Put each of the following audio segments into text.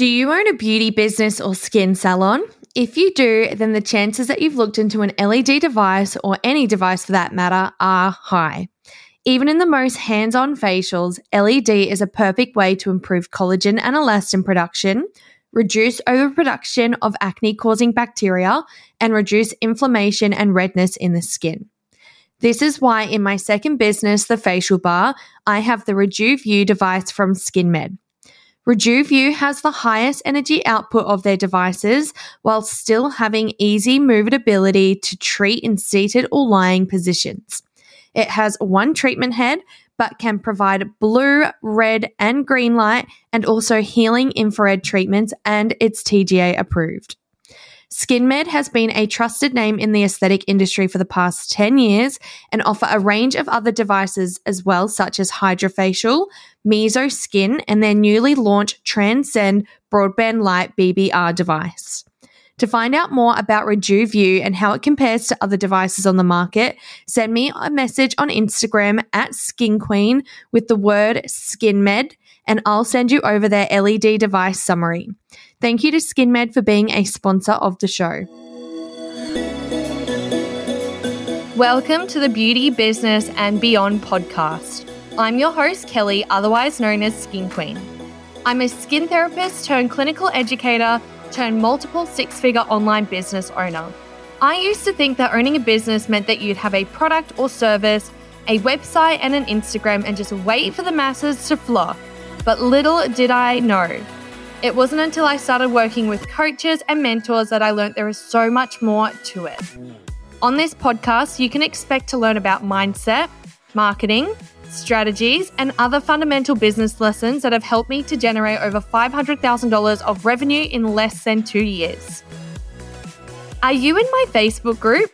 Do you own a beauty business or skin salon? If you do, then the chances that you've looked into an LED device or any device for that matter are high. Even in the most hands on facials, LED is a perfect way to improve collagen and elastin production, reduce overproduction of acne causing bacteria, and reduce inflammation and redness in the skin. This is why in my second business, the facial bar, I have the RejuView device from SkinMed. RejuView has the highest energy output of their devices while still having easy movability to treat in seated or lying positions. It has one treatment head, but can provide blue, red, and green light and also healing infrared treatments, and it's TGA approved. SkinMed has been a trusted name in the aesthetic industry for the past 10 years and offer a range of other devices as well, such as Hydrafacial, Meso Skin, and their newly launched Transcend Broadband Light BBL device. To find out more about RejuView and how it compares to other devices on the market, send me a message on Instagram at Skin Queen with the word SkinMed, and I'll send you over their LED device summary. Thank you to SkinMed for being a sponsor of the show. Welcome to the Beauty, Business, and Beyond podcast. I'm your host, Kelly, otherwise known as Skin Queen. I'm a skin therapist turned clinical educator turned multiple six figure online business owner. I used to think that owning a business meant that you'd have a product or service, a website, and an Instagram and just wait for the masses to flock. But little did I know it wasn't until I started working with coaches and mentors that I learned there is so much more to it. On this podcast, you can expect to learn about mindset, marketing, strategies, and other fundamental business lessons that have helped me to generate over $500,000 of revenue in less than two years. Are you in my Facebook group?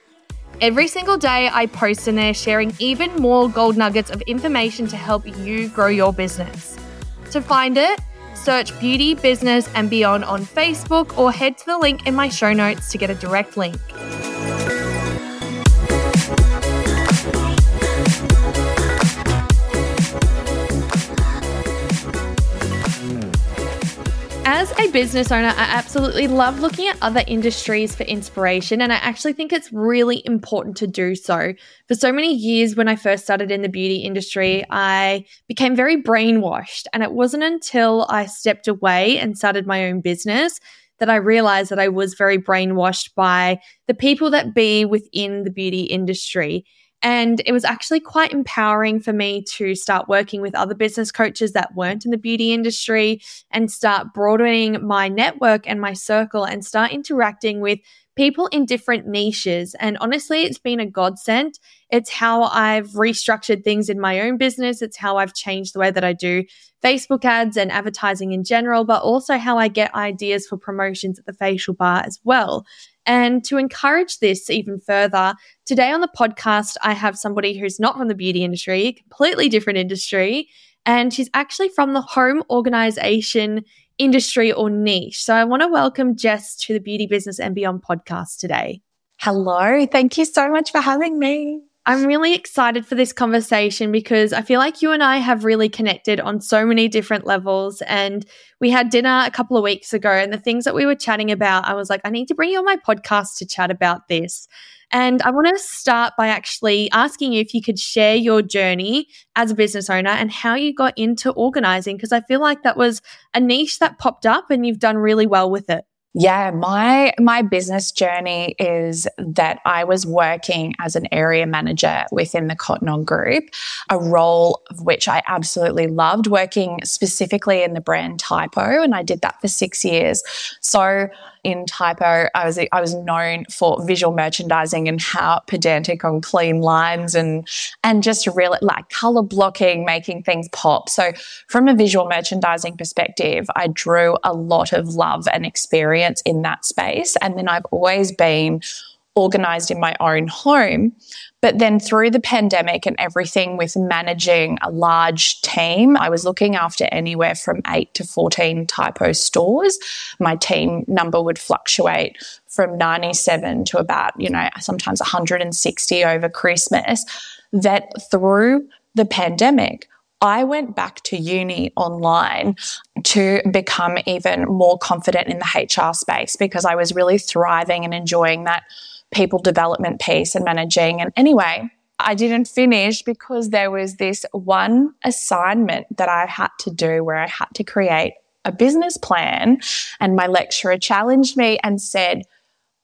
Every single day, I post in there sharing even more gold nuggets of information to help you grow your business. To find it, search Beauty, Business, and Beyond on Facebook or head to the link in my show notes to get a direct link. As a business owner, I absolutely love looking at other industries for inspiration, and I actually think it's really important to do so. For so many years, when I first started in the beauty industry, I became very brainwashed, and it wasn't until I stepped away and started my own business that I realized that I was very brainwashed by the people that be within the beauty industry. And it was actually quite empowering for me to start working with other business coaches that weren't in the beauty industry and start broadening my network and my circle and start interacting with people in different niches. And honestly, it's been a godsend. It's how I've restructured things in my own business. It's how I've changed the way that I do Facebook ads and advertising in general, but also how I get ideas for promotions at the facial bar as well. And to encourage this even further, today on the podcast, I have somebody who's not from the beauty industry, completely different industry, and she's actually from the home organization industry or niche. So I want to welcome Jess to the Beauty Business and Beyond podcast today. Hello. Thank you so much for having me. I'm really excited for this conversation because I feel like you and I have really connected on so many different levels. And we had dinner a couple of weeks ago, and the things that we were chatting about, I was like, I need to bring you on my podcast to chat about this. And I want to start by actually asking you if you could share your journey as a business owner and how you got into organizing, because I feel like that was a niche that popped up and you've done really well with it. Yeah, my my business journey is that I was working as an area manager within the Cotton On Group, a role of which I absolutely loved, working specifically in the brand Typo, and I did that for six years. So in Typo, I was I was known for visual merchandising and how pedantic on clean lines and and just really like color blocking, making things pop. So from a visual merchandising perspective, I drew a lot of love and experience in that space. And then I've always been organized in my own home. But then through the pandemic and everything with managing a large team, I was looking after anywhere from eight to 14 typo stores. My team number would fluctuate from 97 to about, you know, sometimes 160 over Christmas. That through the pandemic, I went back to uni online to become even more confident in the HR space because I was really thriving and enjoying that people development piece and managing. And anyway, I didn't finish because there was this one assignment that I had to do where I had to create a business plan. And my lecturer challenged me and said,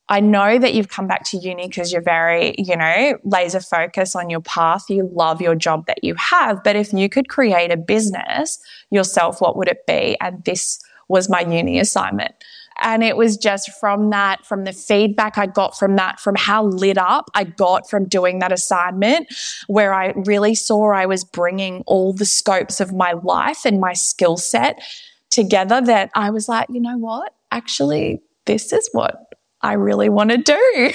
I know that you've come back to uni because you're very, you know, laser focused on your path. You love your job that you have. But if you could create a business yourself, what would it be? And this was my uni assignment. And it was just from that, from the feedback I got from that, from how lit up I got from doing that assignment, where I really saw I was bringing all the scopes of my life and my skill set together that I was like, you know what? Actually, this is what I really want to do.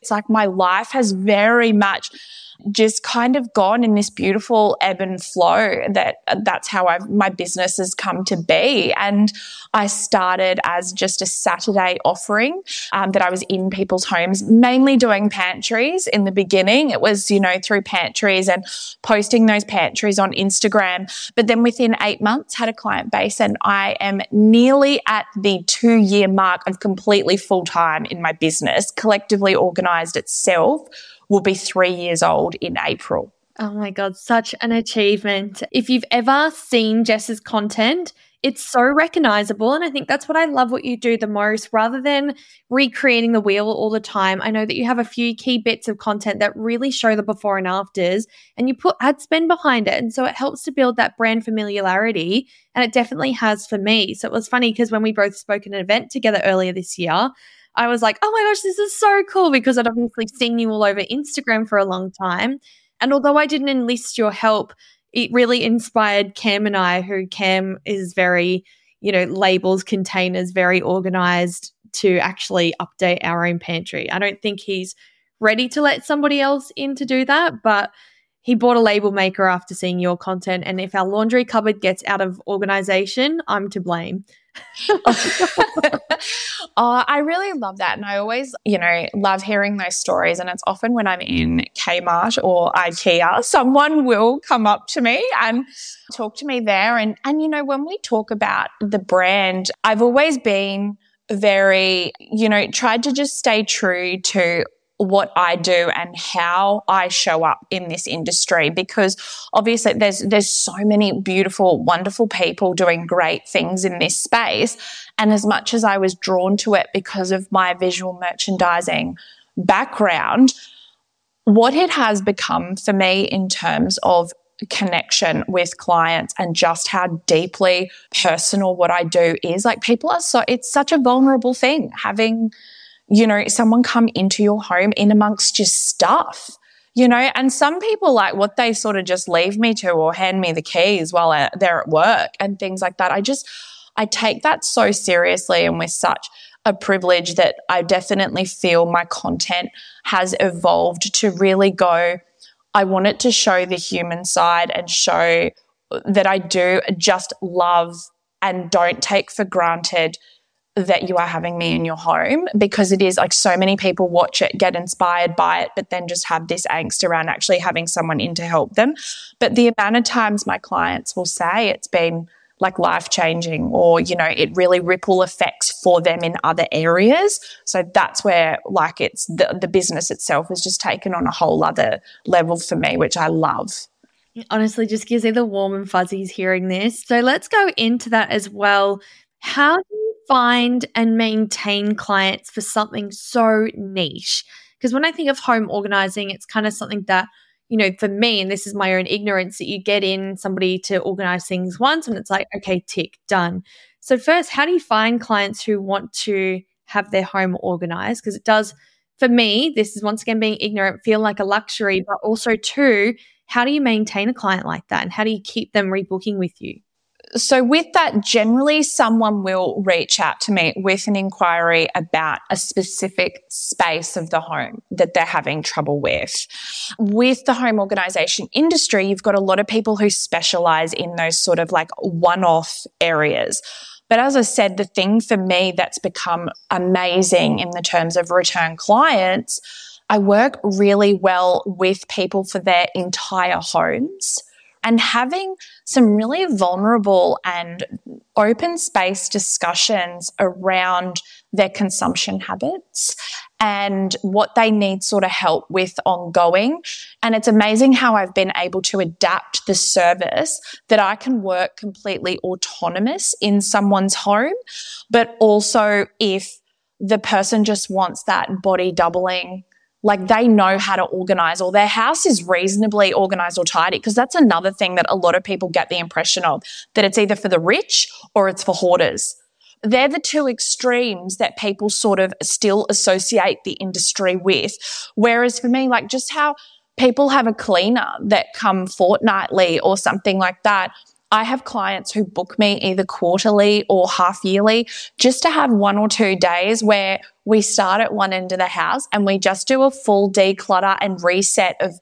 it's like my life has very much just kind of gone in this beautiful ebb and flow that that's how I've, my business has come to be. And I started as just a Saturday offering um, that I was in people's homes, mainly doing pantries in the beginning. It was, you know, through pantries and posting those pantries on Instagram. But then within eight months, had a client base and I am nearly at the two year mark of completely full time in my business, collectively organized itself will be three years old in April. Oh my God, such an achievement. If you've ever seen Jess's content, it's so recognizable. And I think that's what I love what you do the most rather than recreating the wheel all the time. I know that you have a few key bits of content that really show the before and afters and you put ad spend behind it. And so it helps to build that brand familiarity. And it definitely has for me. So it was funny because when we both spoke at an event together earlier this year, I was like, oh my gosh, this is so cool because I'd obviously seen you all over Instagram for a long time. And although I didn't enlist your help, it really inspired Cam and I, who Cam is very, you know, labels, containers, very organized to actually update our own pantry. I don't think he's ready to let somebody else in to do that, but he bought a label maker after seeing your content. And if our laundry cupboard gets out of organization, I'm to blame. oh, I really love that. And I always, you know, love hearing those stories. And it's often when I'm in Kmart or IKEA, someone will come up to me and talk to me there. And, and, you know, when we talk about the brand, I've always been very, you know, tried to just stay true to what I do and how I show up in this industry because obviously there's there's so many beautiful wonderful people doing great things in this space. And as much as I was drawn to it because of my visual merchandising background what it has become for me in terms of connection with clients and just how deeply personal what I do is like people are so it's such a vulnerable thing having you know, someone come into your home in amongst your stuff, you know, and some people like what they sort of just leave me to or hand me the keys while uh, they're at work and things like that. I just, I take that so seriously and with such a privilege that I definitely feel my content has evolved to really go, I want it to show the human side and show that I do just love and don't take for granted that you are having me in your home because it is like so many people watch it, get inspired by it, but then just have this angst around actually having someone in to help them. But the amount of times my clients will say it's been like life changing or, you know, it really ripple effects for them in other areas. So that's where like it's the, the business itself has just taken on a whole other level for me, which I love. Honestly just gives me the warm and fuzzies hearing this. So let's go into that as well. How do find and maintain clients for something so niche? Because when I think of home organizing, it's kind of something that, you know, for me, and this is my own ignorance, that you get in somebody to organize things once and it's like, okay, tick, done. So, first, how do you find clients who want to have their home organized? Because it does, for me, this is once again being ignorant, feel like a luxury, but also, too, how do you maintain a client like that and how do you keep them rebooking with you? So with that, generally someone will reach out to me with an inquiry about a specific space of the home that they're having trouble with. With the home organization industry, you've got a lot of people who specialize in those sort of like one-off areas. But as I said, the thing for me that's become amazing in the terms of return clients, I work really well with people for their entire homes and having some really vulnerable and open space discussions around their consumption habits and what they need sort of help with ongoing. And it's amazing how I've been able to adapt the service that I can work completely autonomous in someone's home, but also if the person just wants that body doubling like they know how to organize or their house is reasonably organized or tidy because that's another thing that a lot of people get the impression of that it's either for the rich or it's for hoarders they're the two extremes that people sort of still associate the industry with. Whereas for me, like just how people have a cleaner that come fortnightly or something like that. I have clients who book me either quarterly or half yearly just to have one or two days where we start at one end of the house and we just do a full declutter and reset of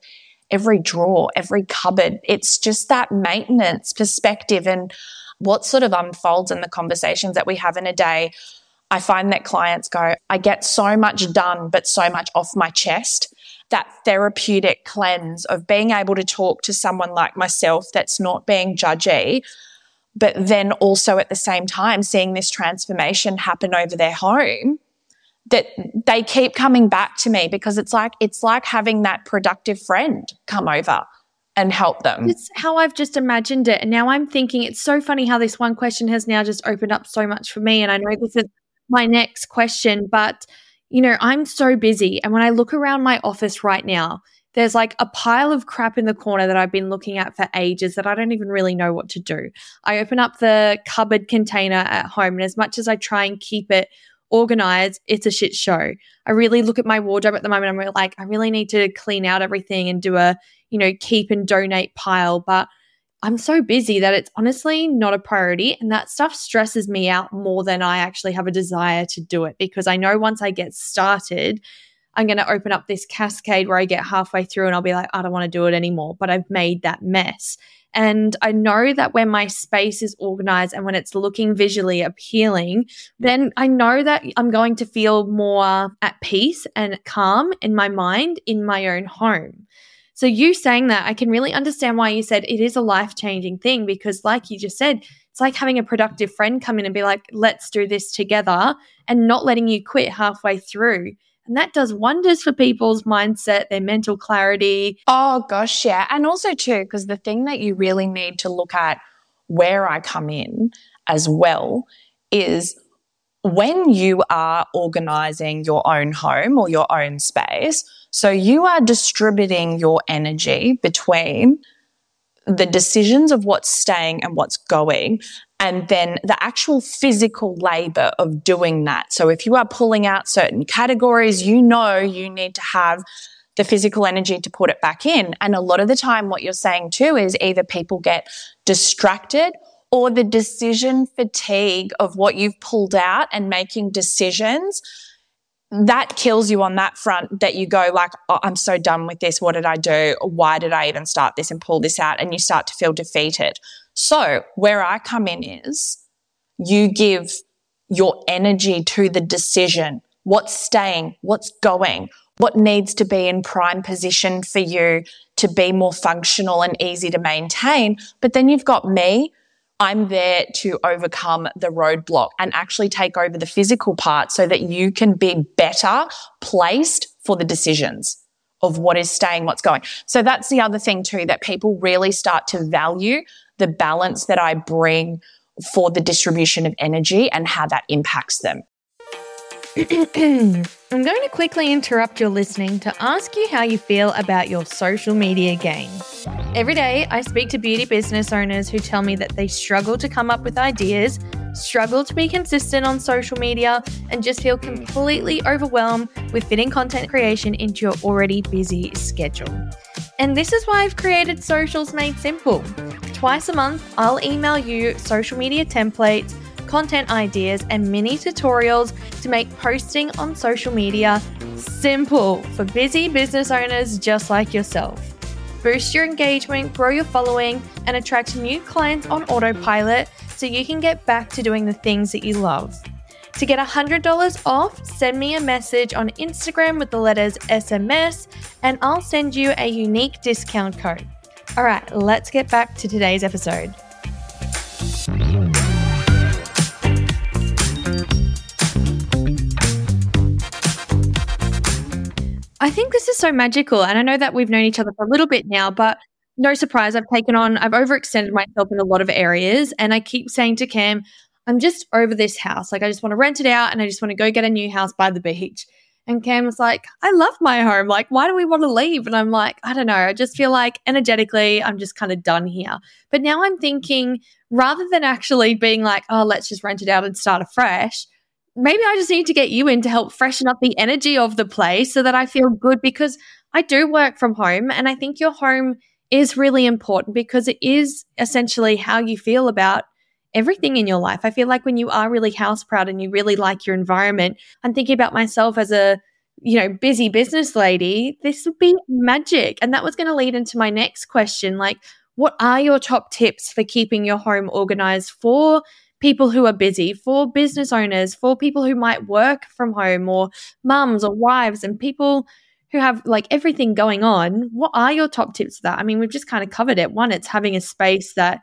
every drawer, every cupboard. It's just that maintenance perspective. And what sort of unfolds in the conversations that we have in a day, I find that clients go, I get so much done, but so much off my chest. That therapeutic cleanse of being able to talk to someone like myself that's not being judgy, but then also at the same time seeing this transformation happen over their home that they keep coming back to me because it's like it's like having that productive friend come over and help them. It's how I've just imagined it. And now I'm thinking it's so funny how this one question has now just opened up so much for me. And I know this is my next question, but you know, I'm so busy. And when I look around my office right now, there's like a pile of crap in the corner that I've been looking at for ages that I don't even really know what to do. I open up the cupboard container at home, and as much as I try and keep it organized, it's a shit show. I really look at my wardrobe at the moment. And I'm like, I really need to clean out everything and do a, you know, keep and donate pile. But I'm so busy that it's honestly not a priority. And that stuff stresses me out more than I actually have a desire to do it because I know once I get started, I'm going to open up this cascade where I get halfway through and I'll be like, I don't want to do it anymore. But I've made that mess. And I know that when my space is organized and when it's looking visually appealing, then I know that I'm going to feel more at peace and calm in my mind in my own home. So, you saying that, I can really understand why you said it is a life changing thing because, like you just said, it's like having a productive friend come in and be like, let's do this together and not letting you quit halfway through. And that does wonders for people's mindset, their mental clarity. Oh, gosh, yeah. And also, too, because the thing that you really need to look at where I come in as well is when you are organizing your own home or your own space. So you are distributing your energy between the decisions of what's staying and what's going and then the actual physical labor of doing that. So if you are pulling out certain categories, you know you need to have the physical energy to put it back in. And a lot of the time, what you're saying too is either people get distracted or the decision fatigue of what you've pulled out and making decisions that kills you on that front that you go like oh, i'm so done with this what did i do why did i even start this and pull this out and you start to feel defeated so where I come in is you give your energy to the decision. What's staying? What's going? What needs to be in prime position for you to be more functional and easy to maintain? But then you've got me. I'm there to overcome the roadblock and actually take over the physical part so that you can be better placed for the decisions of what is staying, what's going. So that's the other thing too, that people really start to value the balance that I bring for the distribution of energy and how that impacts them. I'm going to quickly interrupt your listening to ask you how you feel about your social media game. Every day, I speak to beauty business owners who tell me that they struggle to come up with ideas, struggle to be consistent on social media, and just feel completely overwhelmed with fitting content creation into your already busy schedule. And this is why I've created Socials Made Simple. Twice a month, I'll email you social media templates content ideas, and mini tutorials to make posting on social media simple for busy business owners just like yourself. Boost your engagement, grow your following, and attract new clients on autopilot so you can get back to doing the things that you love. To get $100 off, send me a message on Instagram with the letters SMS and I'll send you a unique discount code. All right, let's get back to today's episode. I think this is so magical. And I know that we've known each other for a little bit now, but no surprise, I've taken on, I've overextended myself in a lot of areas. And I keep saying to Cam, I'm just over this house. Like, I just want to rent it out and I just want to go get a new house by the beach. And Cam was like, I love my home. Like, why do we want to leave? And I'm like, I don't know. I just feel like energetically, I'm just kind of done here. But now I'm thinking, rather than actually being like, oh, let's just rent it out and start afresh, maybe I just need to get you in to help freshen up the energy of the place so that I feel good because I do work from home. And I think your home is really important because it is essentially how you feel about everything in your life. I feel like when you are really house proud and you really like your environment, I'm thinking about myself as a you know, busy business lady, this would be magic. And that was going to lead into my next question. Like, what are your top tips for keeping your home organized for people who are busy, for business owners, for people who might work from home, or mums or wives, and people who have like everything going on? What are your top tips for that? I mean, we've just kind of covered it. One, it's having a space that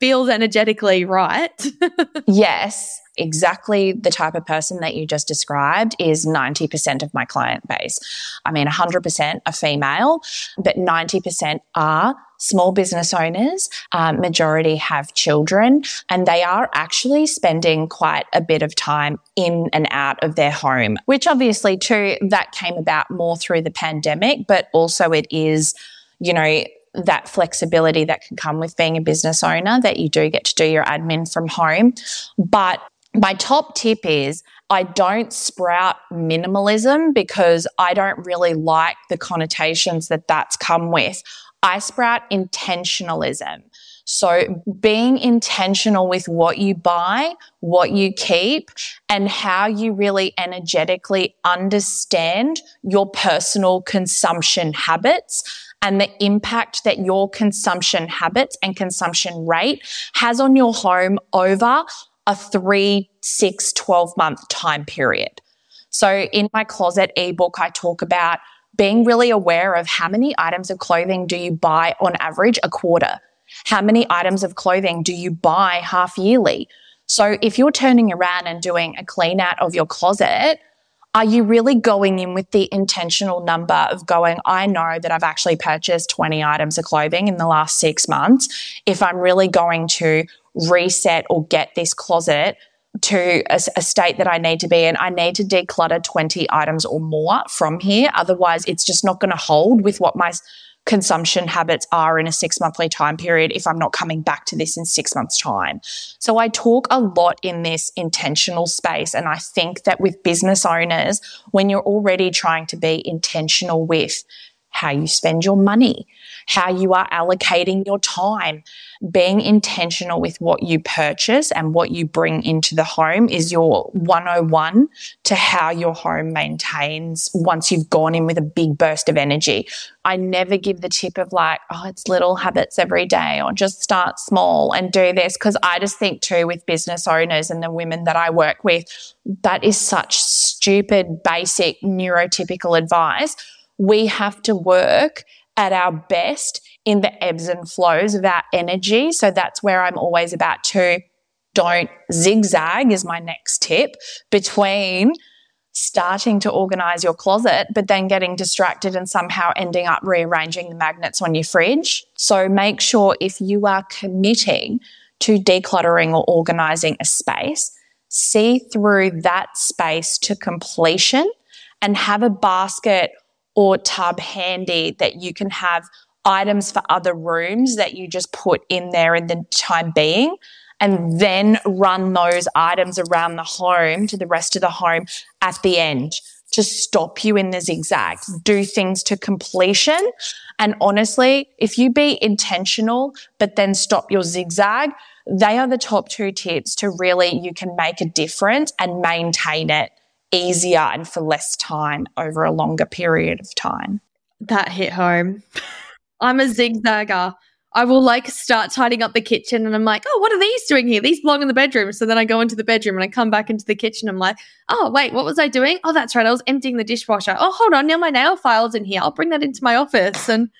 feels energetically right. yes, exactly the type of person that you just described is 90% of my client base. I mean, 100% are female, but 90% are small business owners. Um, majority have children and they are actually spending quite a bit of time in and out of their home, which obviously too, that came about more through the pandemic, but also it is, you know, that flexibility that can come with being a business owner that you do get to do your admin from home. But my top tip is I don't sprout minimalism because I don't really like the connotations that that's come with. I sprout intentionalism. So being intentional with what you buy, what you keep, and how you really energetically understand your personal consumption habits and the impact that your consumption habits and consumption rate has on your home over a three, six, 12 month time period. So in my closet ebook, I talk about being really aware of how many items of clothing do you buy on average a quarter? How many items of clothing do you buy half yearly? So if you're turning around and doing a clean out of your closet, are you really going in with the intentional number of going, I know that I've actually purchased 20 items of clothing in the last six months. If I'm really going to reset or get this closet to a, a, state that I need to be in, I need to declutter 20 items or more from here. Otherwise, it's just not going to hold with what my consumption habits are in a six monthly time period if I'm not coming back to this in six months' time. So I talk a lot in this intentional space. And I think that with business owners, when you're already trying to be intentional with how you spend your money, how you are allocating your time. Being intentional with what you purchase and what you bring into the home is your 101 to how your home maintains once you've gone in with a big burst of energy. I never give the tip of like, oh, it's little habits every day or just start small and do this. Cause I just think too with business owners and the women that I work with, that is such stupid, basic neurotypical advice. We have to work at our best in the ebbs and flows of our energy. So that's where I'm always about to don't zigzag is my next tip between starting to organize your closet, but then getting distracted and somehow ending up rearranging the magnets on your fridge. So make sure if you are committing to decluttering or organizing a space, see through that space to completion and have a basket or tub handy that you can have items for other rooms that you just put in there in the time being and then run those items around the home to the rest of the home at the end to stop you in the zigzag. Do things to completion. And honestly, if you be intentional, but then stop your zigzag, they are the top two tips to really you can make a difference and maintain it easier and for less time over a longer period of time. That hit home. I'm a zigzagger. I will like start tidying up the kitchen and I'm like, oh, what are these doing here? These belong in the bedroom. So then I go into the bedroom and I come back into the kitchen. I'm like, oh, wait, what was I doing? Oh, that's right. I was emptying the dishwasher. Oh, hold on. Now my nail file's in here. I'll bring that into my office. And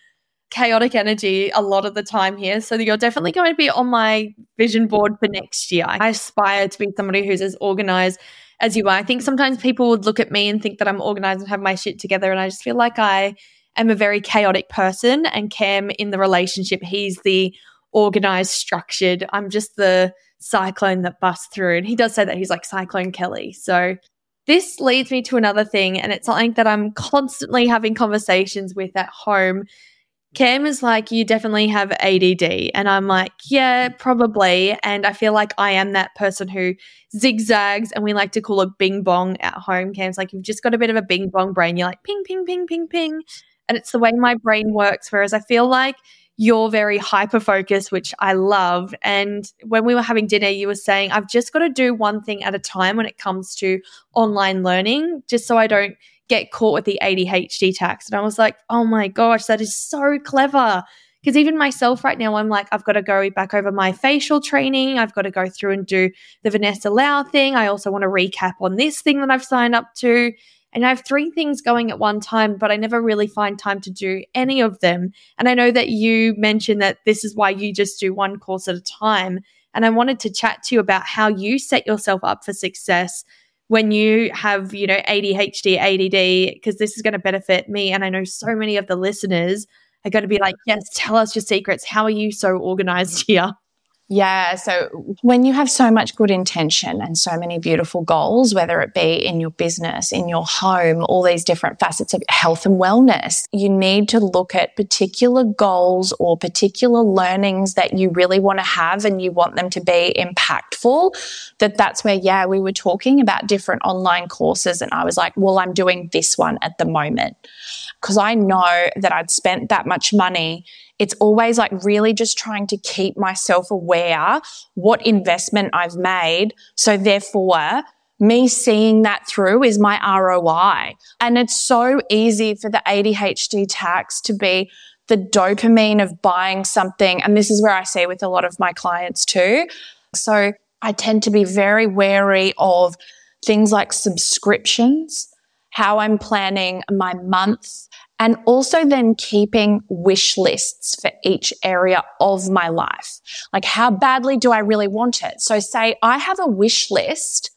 chaotic energy a lot of the time here. So you're definitely going to be on my vision board for next year. I aspire to be somebody who's as organized as you are. I think sometimes people would look at me and think that I'm organized and have my shit together. And I just feel like I am a very chaotic person. And Cam in the relationship, he's the organized, structured. I'm just the cyclone that busts through. And he does say that he's like Cyclone Kelly. So this leads me to another thing, and it's something that I'm constantly having conversations with at home. Cam is like, You definitely have ADD. And I'm like, Yeah, probably. And I feel like I am that person who zigzags, and we like to call it bing bong at home. Cam's like, You've just got a bit of a bing bong brain. You're like, ping, ping, ping, ping, ping. And it's the way my brain works. Whereas I feel like you're very hyper focused, which I love. And when we were having dinner, you were saying, I've just got to do one thing at a time when it comes to online learning, just so I don't get caught with the ADHD tax. And I was like, oh my gosh, that is so clever. Because even myself right now, I'm like, I've got to go back over my facial training. I've got to go through and do the Vanessa Lau thing. I also want to recap on this thing that I've signed up to. And I have three things going at one time, but I never really find time to do any of them. And I know that you mentioned that this is why you just do one course at a time. And I wanted to chat to you about how you set yourself up for success when you have, you know, ADHD, ADD, because this is going to benefit me. And I know so many of the listeners are going to be like, yes, tell us your secrets. How are you so organized here? Yeah. So when you have so much good intention and so many beautiful goals, whether it be in your business, in your home, all these different facets of health and wellness, you need to look at particular goals or particular learnings that you really want to have and you want them to be impactful. That that's where, yeah, we were talking about different online courses and I was like, well, I'm doing this one at the moment because I know that I'd spent that much money it's always like really just trying to keep myself aware what investment I've made. So therefore, me seeing that through is my ROI. And it's so easy for the ADHD tax to be the dopamine of buying something. And this is where I see with a lot of my clients too. So I tend to be very wary of things like subscriptions, how I'm planning my month and also then keeping wish lists for each area of my life. Like how badly do I really want it? So say I have a wish list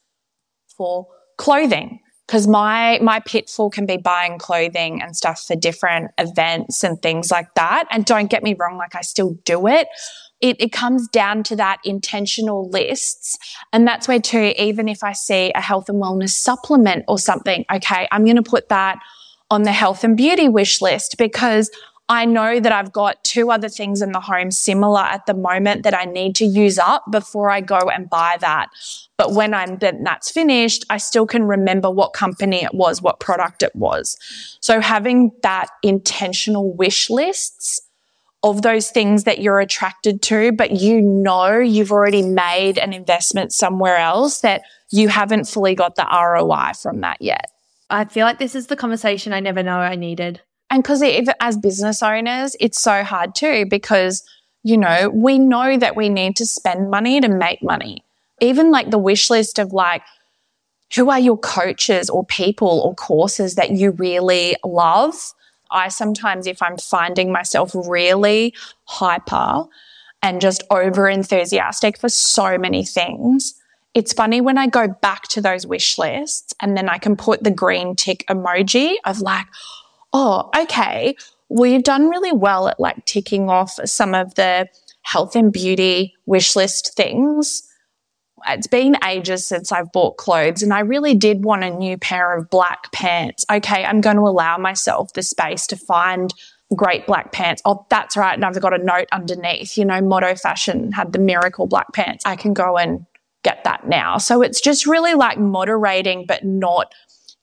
for clothing because my my pitfall can be buying clothing and stuff for different events and things like that and don't get me wrong like i still do it it, it comes down to that intentional lists and that's where too even if i see a health and wellness supplement or something okay i'm going to put that on the health and beauty wish list because I know that I've got two other things in the home similar at the moment that I need to use up before I go and buy that. But when I'm then that's finished, I still can remember what company it was, what product it was. So having that intentional wish lists of those things that you're attracted to, but you know you've already made an investment somewhere else that you haven't fully got the ROI from that yet. I feel like this is the conversation I never know I needed. And because as business owners, it's so hard too because, you know, we know that we need to spend money to make money. Even like the wish list of like, who are your coaches or people or courses that you really love? I sometimes, if I'm finding myself really hyper and just over enthusiastic for so many things, it's funny when I go back to those wish lists and then I can put the green tick emoji of like, oh, okay, well, you've done really well at like ticking off some of the health and beauty wish list things. It's been ages since I've bought clothes and I really did want a new pair of black pants. Okay, I'm going to allow myself the space to find great black pants. Oh, that's right. And I've got a note underneath, you know, Motto Fashion had the miracle black pants. I can go and get that now. So it's just really like moderating, but not,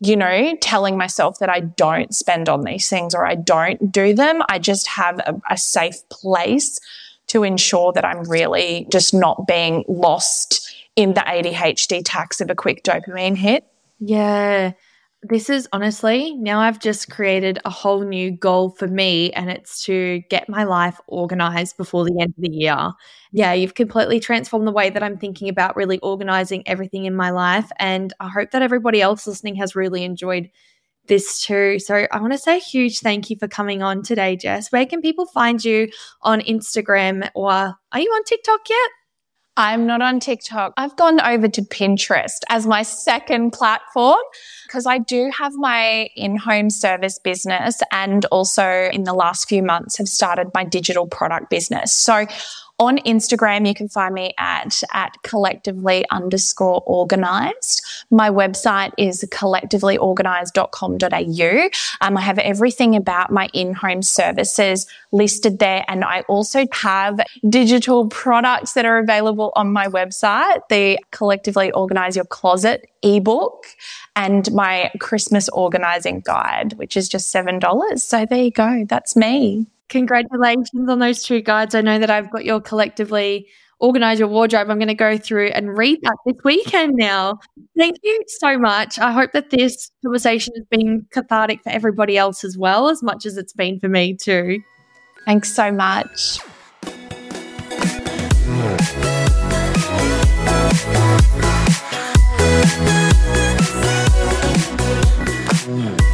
you know, telling myself that I don't spend on these things or I don't do them. I just have a, a safe place to ensure that I'm really just not being lost in the ADHD tax of a quick dopamine hit. Yeah. This is honestly, now I've just created a whole new goal for me, and it's to get my life organized before the end of the year. Yeah, you've completely transformed the way that I'm thinking about really organizing everything in my life. And I hope that everybody else listening has really enjoyed this too. So I want to say a huge thank you for coming on today, Jess. Where can people find you on Instagram or are you on TikTok yet? I'm not on TikTok. I've gone over to Pinterest as my second platform because I do have my in-home service business and also in the last few months have started my digital product business. So on Instagram, you can find me at, at collectively underscore organized. My website is collectivelyorganized.com.au. Um, I have everything about my in-home services listed there. And I also have digital products that are available on my website. The Collectively Organize Your Closet ebook and my Christmas organizing guide, which is just $7. So there you go. That's me. Congratulations on those two guides. I know that I've got your collectively organize your wardrobe. I'm going to go through and read that this weekend now. Thank you so much. I hope that this conversation has been cathartic for everybody else as well, as much as it's been for me too. Thanks so much. Mm.